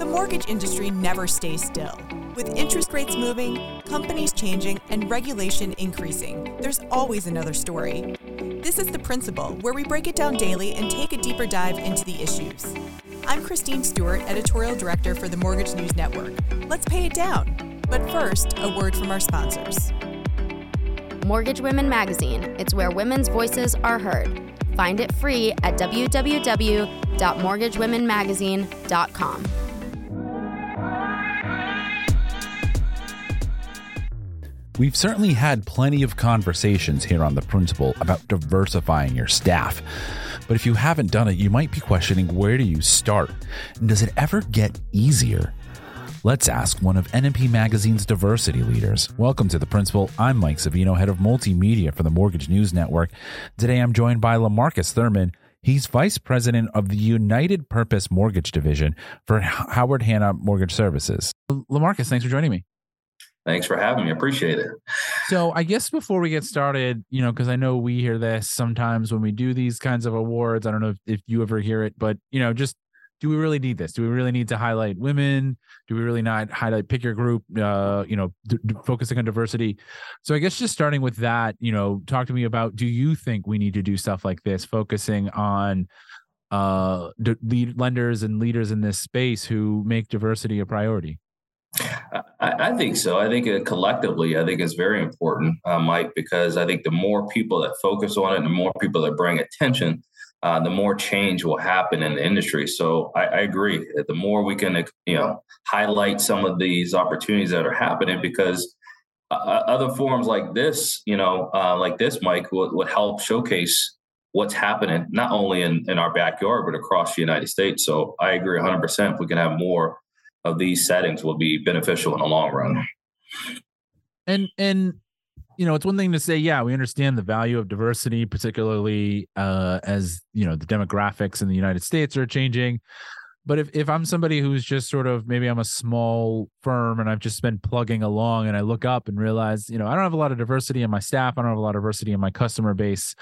The mortgage industry never stays still. With interest rates moving, companies changing, and regulation increasing, there's always another story. This is The Principal, where we break it down daily and take a deeper dive into the issues. I'm Christine Stewart, Editorial Director for the Mortgage News Network. Let's pay it down. But first, a word from our sponsors. Mortgage Women Magazine. It's where women's voices are heard. Find it free at www.mortgagewomenmagazine.com. We've certainly had plenty of conversations here on The Principal about diversifying your staff. But if you haven't done it, you might be questioning where do you start? And does it ever get easier? Let's ask one of NMP Magazine's diversity leaders. Welcome to The Principal. I'm Mike Savino, head of multimedia for the Mortgage News Network. Today I'm joined by Lamarcus Thurman. He's vice president of the United Purpose Mortgage Division for Howard Hanna Mortgage Services. Lamarcus, thanks for joining me. Thanks for having me. Appreciate it. So, I guess before we get started, you know, because I know we hear this sometimes when we do these kinds of awards. I don't know if, if you ever hear it, but, you know, just do we really need this? Do we really need to highlight women? Do we really not highlight pick your group? Uh, you know, d- d- focusing on diversity. So I guess just starting with that, you know, talk to me about do you think we need to do stuff like this, focusing on uh d- lead lenders and leaders in this space who make diversity a priority? I, I think so. I think it collectively, I think it's very important, uh, Mike, because I think the more people that focus on it, the more people that bring attention, uh, the more change will happen in the industry. So I, I agree. The more we can, you know, highlight some of these opportunities that are happening, because uh, uh other forums like this, you know, uh, like this, Mike, would, would help showcase what's happening not only in, in our backyard but across the United States. So I agree 100%. If we can have more of these settings, will be beneficial in the long run. And and you know, it's one thing to say, yeah, we understand the value of diversity, particularly uh, as you know the demographics in the United States are changing. But if if I'm somebody who's just sort of maybe I'm a small firm and I've just been plugging along and I look up and realize, you know, I don't have a lot of diversity in my staff, I don't have a lot of diversity in my customer base,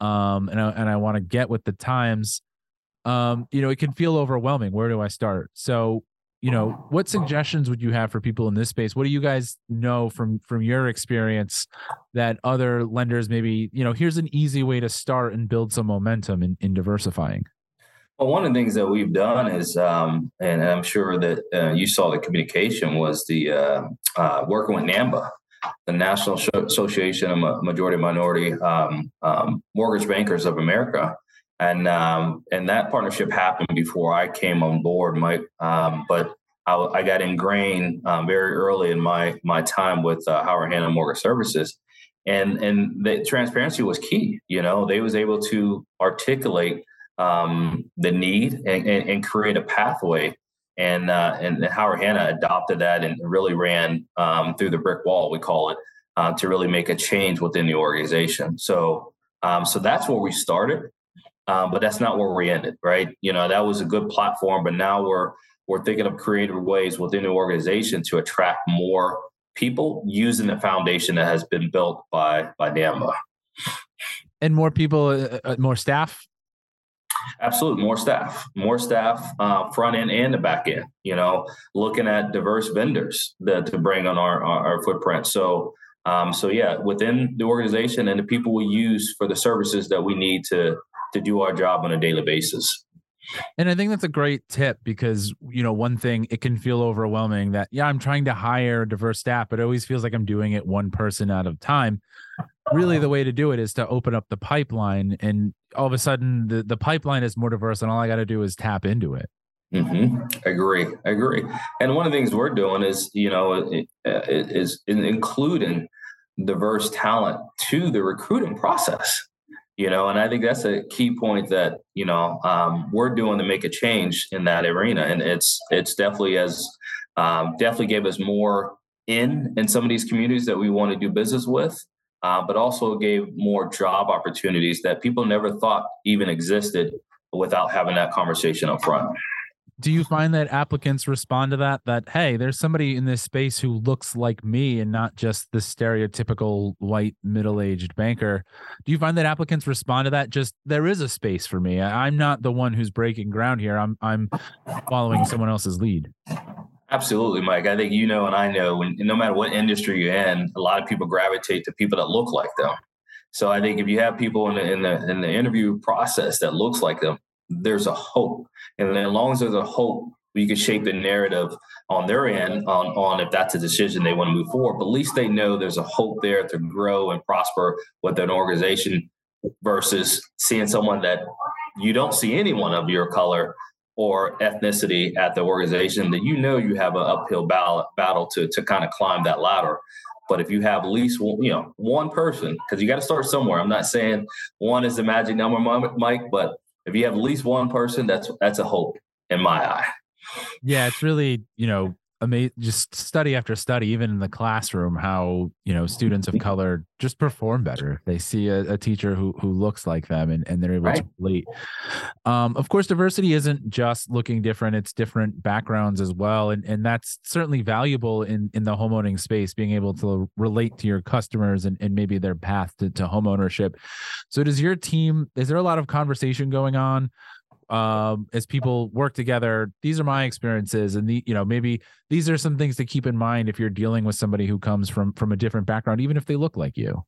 um, and I, and I want to get with the times. Um, you know, it can feel overwhelming. Where do I start? So you know what suggestions would you have for people in this space? What do you guys know from from your experience that other lenders maybe you know here's an easy way to start and build some momentum in, in diversifying? Well one of the things that we've done is um, and i'm sure that uh, you saw the communication was the uh, uh, working with NAMMBA the national association of majority minority um, um, mortgage bankers of america and um, and that partnership happened before I came on board. My um, but I, I, got ingrained um, very early in my my time with uh, Howard Hanna Mortgage Services, and and the transparency was key. You know, they was able to articulate um, the need and, and, and, create a pathway. And uh, and Howard Hanna adopted that and really ran um, through the brick wall, we call it, uh, to really make a change within the organization. So um, so that's where we started um, but that's not where we ended, right? You know, that was a good platform, but now we're we're thinking of creative ways within the organization to attract more people using the foundation that has been built by by NAMMBA. And more people, uh, uh, more staff. Absolutely, more staff, more staff, uh, front end and the back end. You know, looking at diverse vendors that to bring on our our, our footprint. So. Um, so yeah, within the organization and the people we use for the services that we need to to do our job on a daily basis. And I think that's a great tip because, you know, one thing it can feel overwhelming that, yeah, I'm trying to hire diverse staff, but it always feels like I'm doing it one person at a time. Really, the way to do it is to open up the pipeline, and all of a sudden, the, the pipeline is more diverse, and all I got to do is tap into it. Mm-hmm. Agree, agree. And one of the things we're doing is, you know, is including diverse talent to the recruiting process you know and i think that's a key point that you know um, we're doing to make a change in that arena. And it's it's definitely as um, definitely gave us more in in some of these communities that we want to do business with uh, but also gave more job opportunities that people never thought even existed without having that conversation up front do you find that applicants respond to that that hey there's somebody in this space who looks like me and not just the stereotypical white middle-aged banker do you find that applicants respond to that just there is a space for me i'm not the one who's breaking ground here i'm i'm following someone else's lead Absolutely, Mike. I think you know, and I know, when, no matter what industry you're in, a lot of people gravitate to people that look like them. So I think if you have people in the in the in the interview process that looks like them, there's a hope. And as long as there's a hope, we can shape the narrative on their end on, on if that's a decision they want to move forward. But at least they know there's a hope there to grow and prosper with an organization versus seeing someone that you don't see anyone of your color or ethnicity at the organization that you know you have an uphill battle, battle to, to kind of climb that ladder. But if you have at least you know one person, because you got to start somewhere. I'm not saying one is the magic number, Mike, but if you have at least one person, that's that's a hope in my eye. Yeah, it's really you know amazing. Just study after study, even in the classroom, how you know students of color just perform better. They see a, a teacher who who looks like them, and, and they're able right. to relate. Um, of course, diversity isn't just looking different; it's different backgrounds as well, and and that's certainly valuable in in the homeowning space. Being able to relate to your customers and and maybe their path to, to home ownership. So, does your team? Is there a lot of conversation going on um, as people work together. These are my experiences, and the you know maybe these are some things to keep in mind if you're dealing with somebody who comes from from a different background, even if they look like you.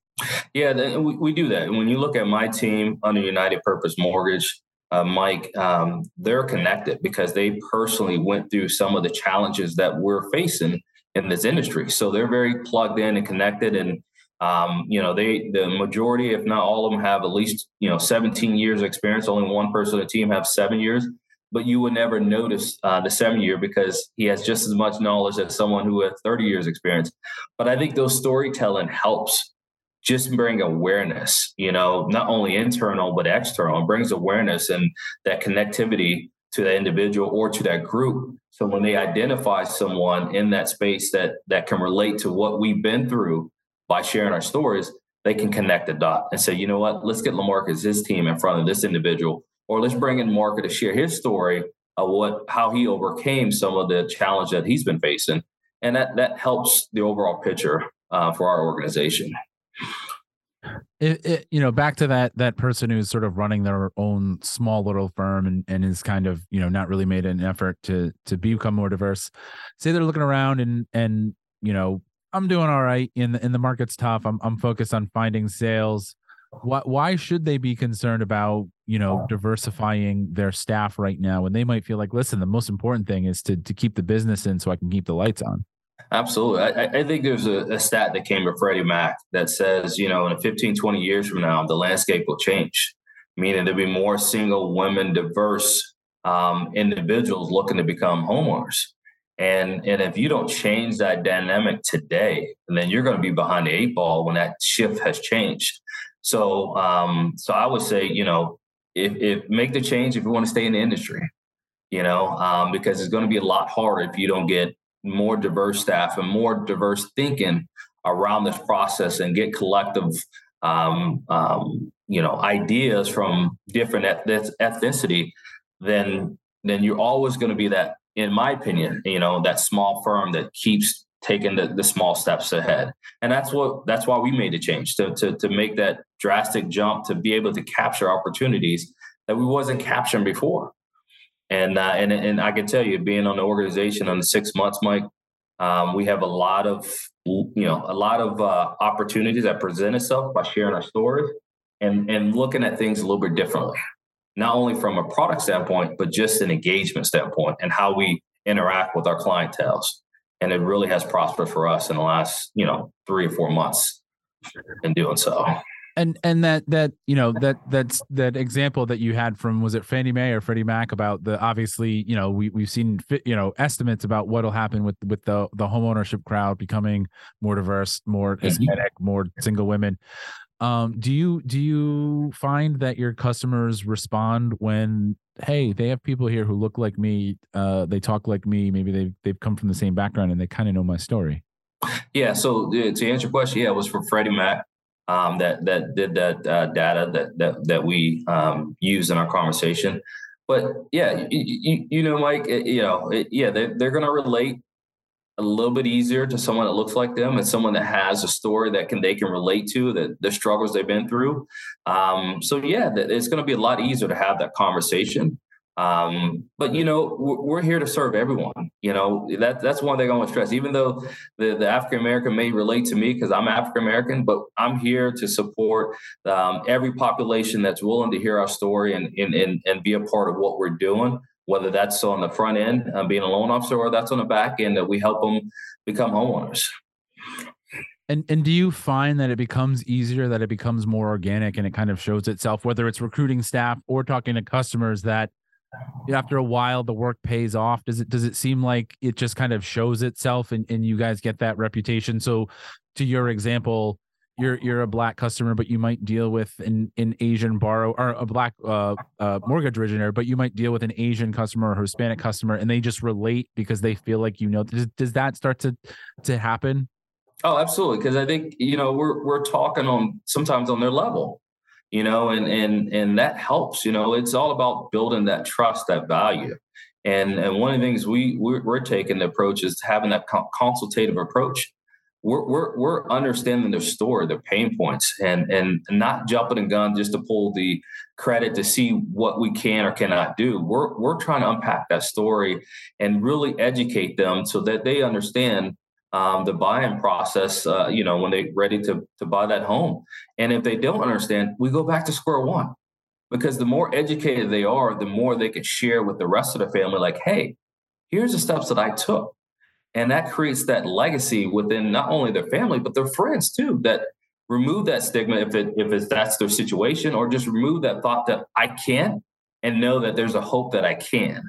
Yeah, we, we do that. And when you look at my team under United Purpose Mortgage, uh, Mike, um, they're connected because they personally went through some of the challenges that we're facing in this industry. So they're very plugged in and connected, and um, you know, they the majority, if not all of them, have at least you know 17 years of experience. Only one person on the team have seven years, but you would never notice uh, the seven year because he has just as much knowledge as someone who has 30 years experience. But I think those storytelling helps just bring awareness. You know, not only internal but external, and brings awareness and that connectivity to that individual or to that group. So when they identify someone in that space that that can relate to what we've been through by sharing our stories, they can connect the dot and say, you know what, let's get Lamarcus his team in front of this individual, or let's bring in Marker to share his story of what how he overcame some of the challenge that he's been facing, and that that helps the overall picture uh, for our organization. It, it, you know back to that that person who's sort of running their own small little firm and, and is kind of you know not really made an effort to to become more diverse. Say they're looking around and and you know I'm doing all right. In the in the market's tough. I'm I'm focused on finding sales. Why why should they be concerned about you know diversifying their staff right now when they might feel like listen the most important thing is to to keep the business in so I can keep the lights on. Absolutely. I, I think there's a, a, stat that came from Freddie Mac that says, you know, in 15, 20 years from now, the landscape will change, meaning there'll be more single women, diverse um, individuals looking to become homeowners. And and if you don't change that dynamic today, then you're going to be behind the eight ball when that shift has changed. So um, so I would say, you know, if, if make the change if you want to stay in the industry, you know, um, because it's going to be a lot harder if you don't get more diverse staff and more diverse thinking around this process and get collective um, um, you know ideas from different ethnicity then then you're always going to be that in my opinion, you know, that small firm that keeps taking the, the small steps ahead. And that's what that's why we made the change to, to to make that drastic jump to be able to capture opportunities that we wasn't capturing before. And uh, and and I can tell you, being on the organization on the six months, Mike, um, we have a lot of you know a lot of uh, opportunities that present itself by sharing our stories and and looking at things a little bit differently not only from a product standpoint, but just an engagement standpoint and how we interact with our clientels. And it really has prospered for us in the last, you know, three or four months in doing so. And and that that you know that that's that example that you had from was it Fannie Mae or Freddie Mac about the obviously you know we we've seen you know estimates about what'll happen with with the the homeownership crowd becoming more diverse, more Hispanic, more single women um do you do you find that your customers respond when hey they have people here who look like me uh they talk like me maybe they've they've come from the same background and they kind of know my story yeah so to answer your question yeah it was for freddie mac um that that did that uh, data that that that we um use in our conversation. But yeah, you, you, know, Mike, you know, yeah, they, they're going to relate a little bit easier to someone that looks like them and someone that has a story that can they can relate to that the struggles they've been through. Um, so yeah, it's going to be a lot easier to have that conversation. Um, but you know, we're here to serve everyone. You know, that that's one thing I want to stress. Even though the, the African American may relate to me because I'm African American, but I'm here to support um, every population that's willing to hear our story and, and and and be a part of what we're doing. Whether that's on the front end, uh, being a loan officer, or that's on the back end, that we help them become homeowners. And and do you find that it becomes easier, that it becomes more organic, and it kind of shows itself, whether it's recruiting staff or talking to customers, that after a while the work pays off does it does it seem like it just kind of shows itself and, and you guys get that reputation so to your example you're you're a black customer but you might deal with an, an asian borrow or a black uh, uh, mortgage originator but you might deal with an asian customer or hispanic customer and they just relate because they feel like you know does, does that start to to happen oh absolutely because i think you know we're we're talking on sometimes on their level you know, and and and that helps. You know, it's all about building that trust, that value. And and one of the things we we're, we're taking the approach is having that consultative approach. We're, we're we're understanding their story, their pain points, and and not jumping a gun just to pull the credit to see what we can or cannot do. We're we're trying to unpack that story and really educate them so that they understand um, the buying process, uh, you know, when they're ready to, to buy that home. And if they don't understand, we go back to square one because the more educated they are, the more they can share with the rest of the family, like, hey, here's the steps that I took. And that creates that legacy within not only their family, but their friends too, that remove that stigma if it if it's that's their situation, or just remove that thought that I can't and know that there's a hope that I can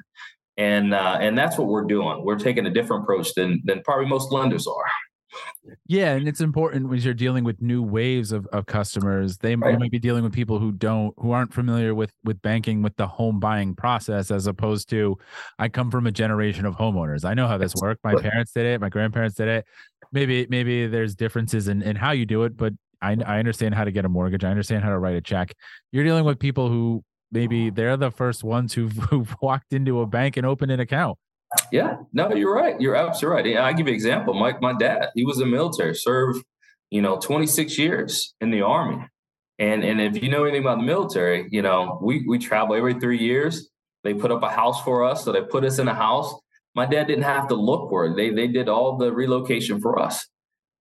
and uh, and that's what we're doing. We're taking a different approach than than probably most lenders are. Yeah, and it's important when you're dealing with new waves of, of customers. They right. might be dealing with people who don't who aren't familiar with with banking with the home buying process as opposed to I come from a generation of homeowners. I know how this worked. My parents did it, my grandparents did it. Maybe maybe there's differences in, in how you do it, but I, I understand how to get a mortgage. I understand how to write a check. You're dealing with people who maybe they're the first ones who've, who've walked into a bank and opened an account. Yeah, no, you're right. You're absolutely right. I give you an example. Mike, my dad, he was in military, served, you know, 26 years in the army. And and if you know anything about the military, you know, we we travel every three years. They put up a house for us, so they put us in a house. My dad didn't have to look for it. They they did all the relocation for us.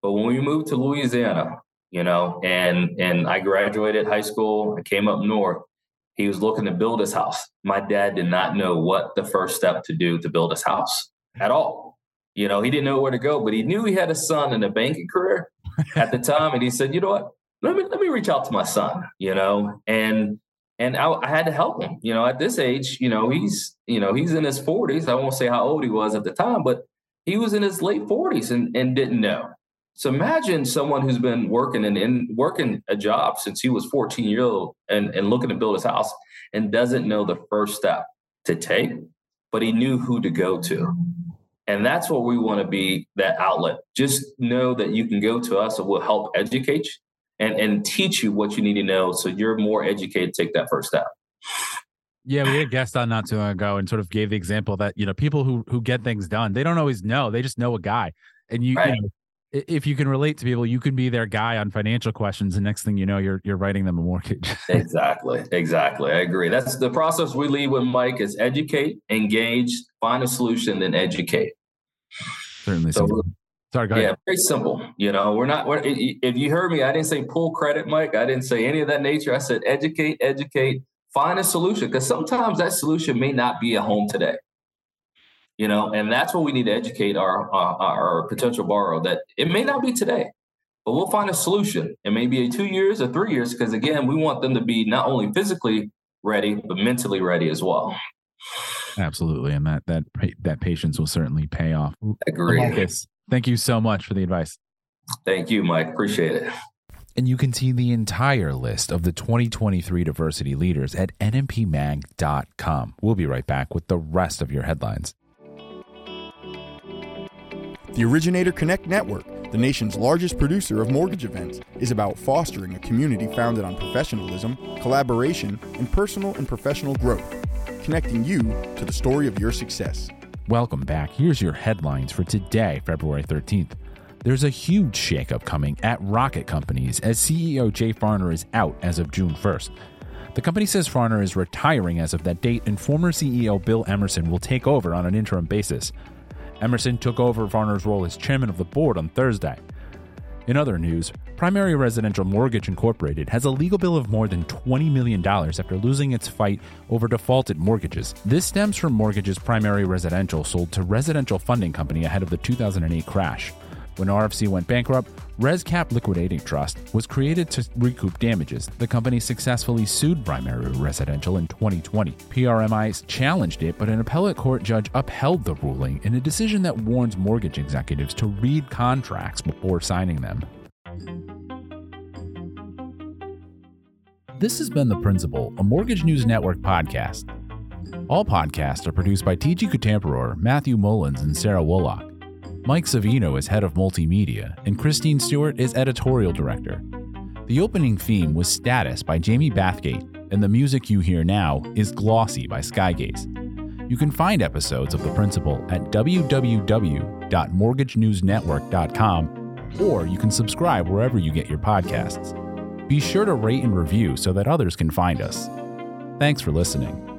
But when we moved to Louisiana, you know, and and I graduated high school, I came up north he was looking to build his house. My dad did not know what the first step to do to build his house at all. You know, he didn't know where to go, but he knew he had a son in a banking career at the time. And he said, you know what? Let me let me reach out to my son, you know, and and I, I, had to help him. You know, at this age, you know, he's you know he's in his forties. I won't say how old he was at the time, but he was in his late forties and and didn't know. So imagine someone who's been working and in working a job since he was 14 years old and, and looking to build his house and doesn't know the first step to take, but he knew who to go to. And that's what we want to be that outlet. Just know that you can go to us and we'll help educate you and, and teach you what you need to know so you're more educated to take that first step. Yeah, we had a guest on not too long ago and sort of gave the example that, you know, people who who get things done, they don't always know. They just know a guy. And you, right. you know, if you can relate to people, you can be their guy on financial questions, and next thing you know, you're you're writing them a mortgage. exactly, exactly. I agree. That's the process we lead with Mike: is educate, engage, find a solution, then educate. Certainly. So, Sorry, go ahead. Yeah, very simple. You know, we're not. We're, if you heard me, I didn't say pull credit, Mike. I didn't say any of that nature. I said educate, educate, find a solution because sometimes that solution may not be a home today you know and that's what we need to educate our, our, our potential borrower that it may not be today but we'll find a solution. It may be a two years or three years because again we want them to be not only physically ready but mentally ready as well. Absolutely and that that that patience will certainly pay off. Agree Marcus, thank you so much for the advice. Thank you mike. Appreciate it. And you can see the entire list of the 2023 diversity leaders at nmpmag.com. We'll be right back with the rest of your headlines. The Originator Connect Network, the nation's largest producer of mortgage events, is about fostering a community founded on professionalism, collaboration, and personal and professional growth. connecting you to the story of your success. Welcome back. Here's your headlines for today, February 13th. There's a huge shakeup coming at Rocket Companies as CEO Jay Farner is out as of June 1st. The company says Farner is retiring as of that date, and former CEO Bill Emerson will take over on an interim basis. Emerson took over Farner's role as chairman of the board on Thursday. In other news, Primary Residential Mortgage Incorporated has a legal bill of more than $20 million after losing its fight over defaulted mortgages. This stems from mortgages Primary Residential sold to Residential Funding Company ahead of the 2008 crash. When RFC went bankrupt, ResCap Liquidating Trust was created to recoup damages. The company successfully sued Primary Residential in 2020. PRMI challenged it, but an appellate court judge upheld the ruling in a decision that warns mortgage executives to read contracts before signing them. This has been The Principal, a Mortgage News Network podcast. All podcasts are produced by TG Kutamperor, Matthew Mullins, and Sarah Woloch. Mike Savino is head of multimedia, and Christine Stewart is editorial director. The opening theme was Status by Jamie Bathgate, and the music you hear now is Glossy by Skygaze. You can find episodes of The Principal at www.mortgagenewsnetwork.com, or you can subscribe wherever you get your podcasts. Be sure to rate and review so that others can find us. Thanks for listening.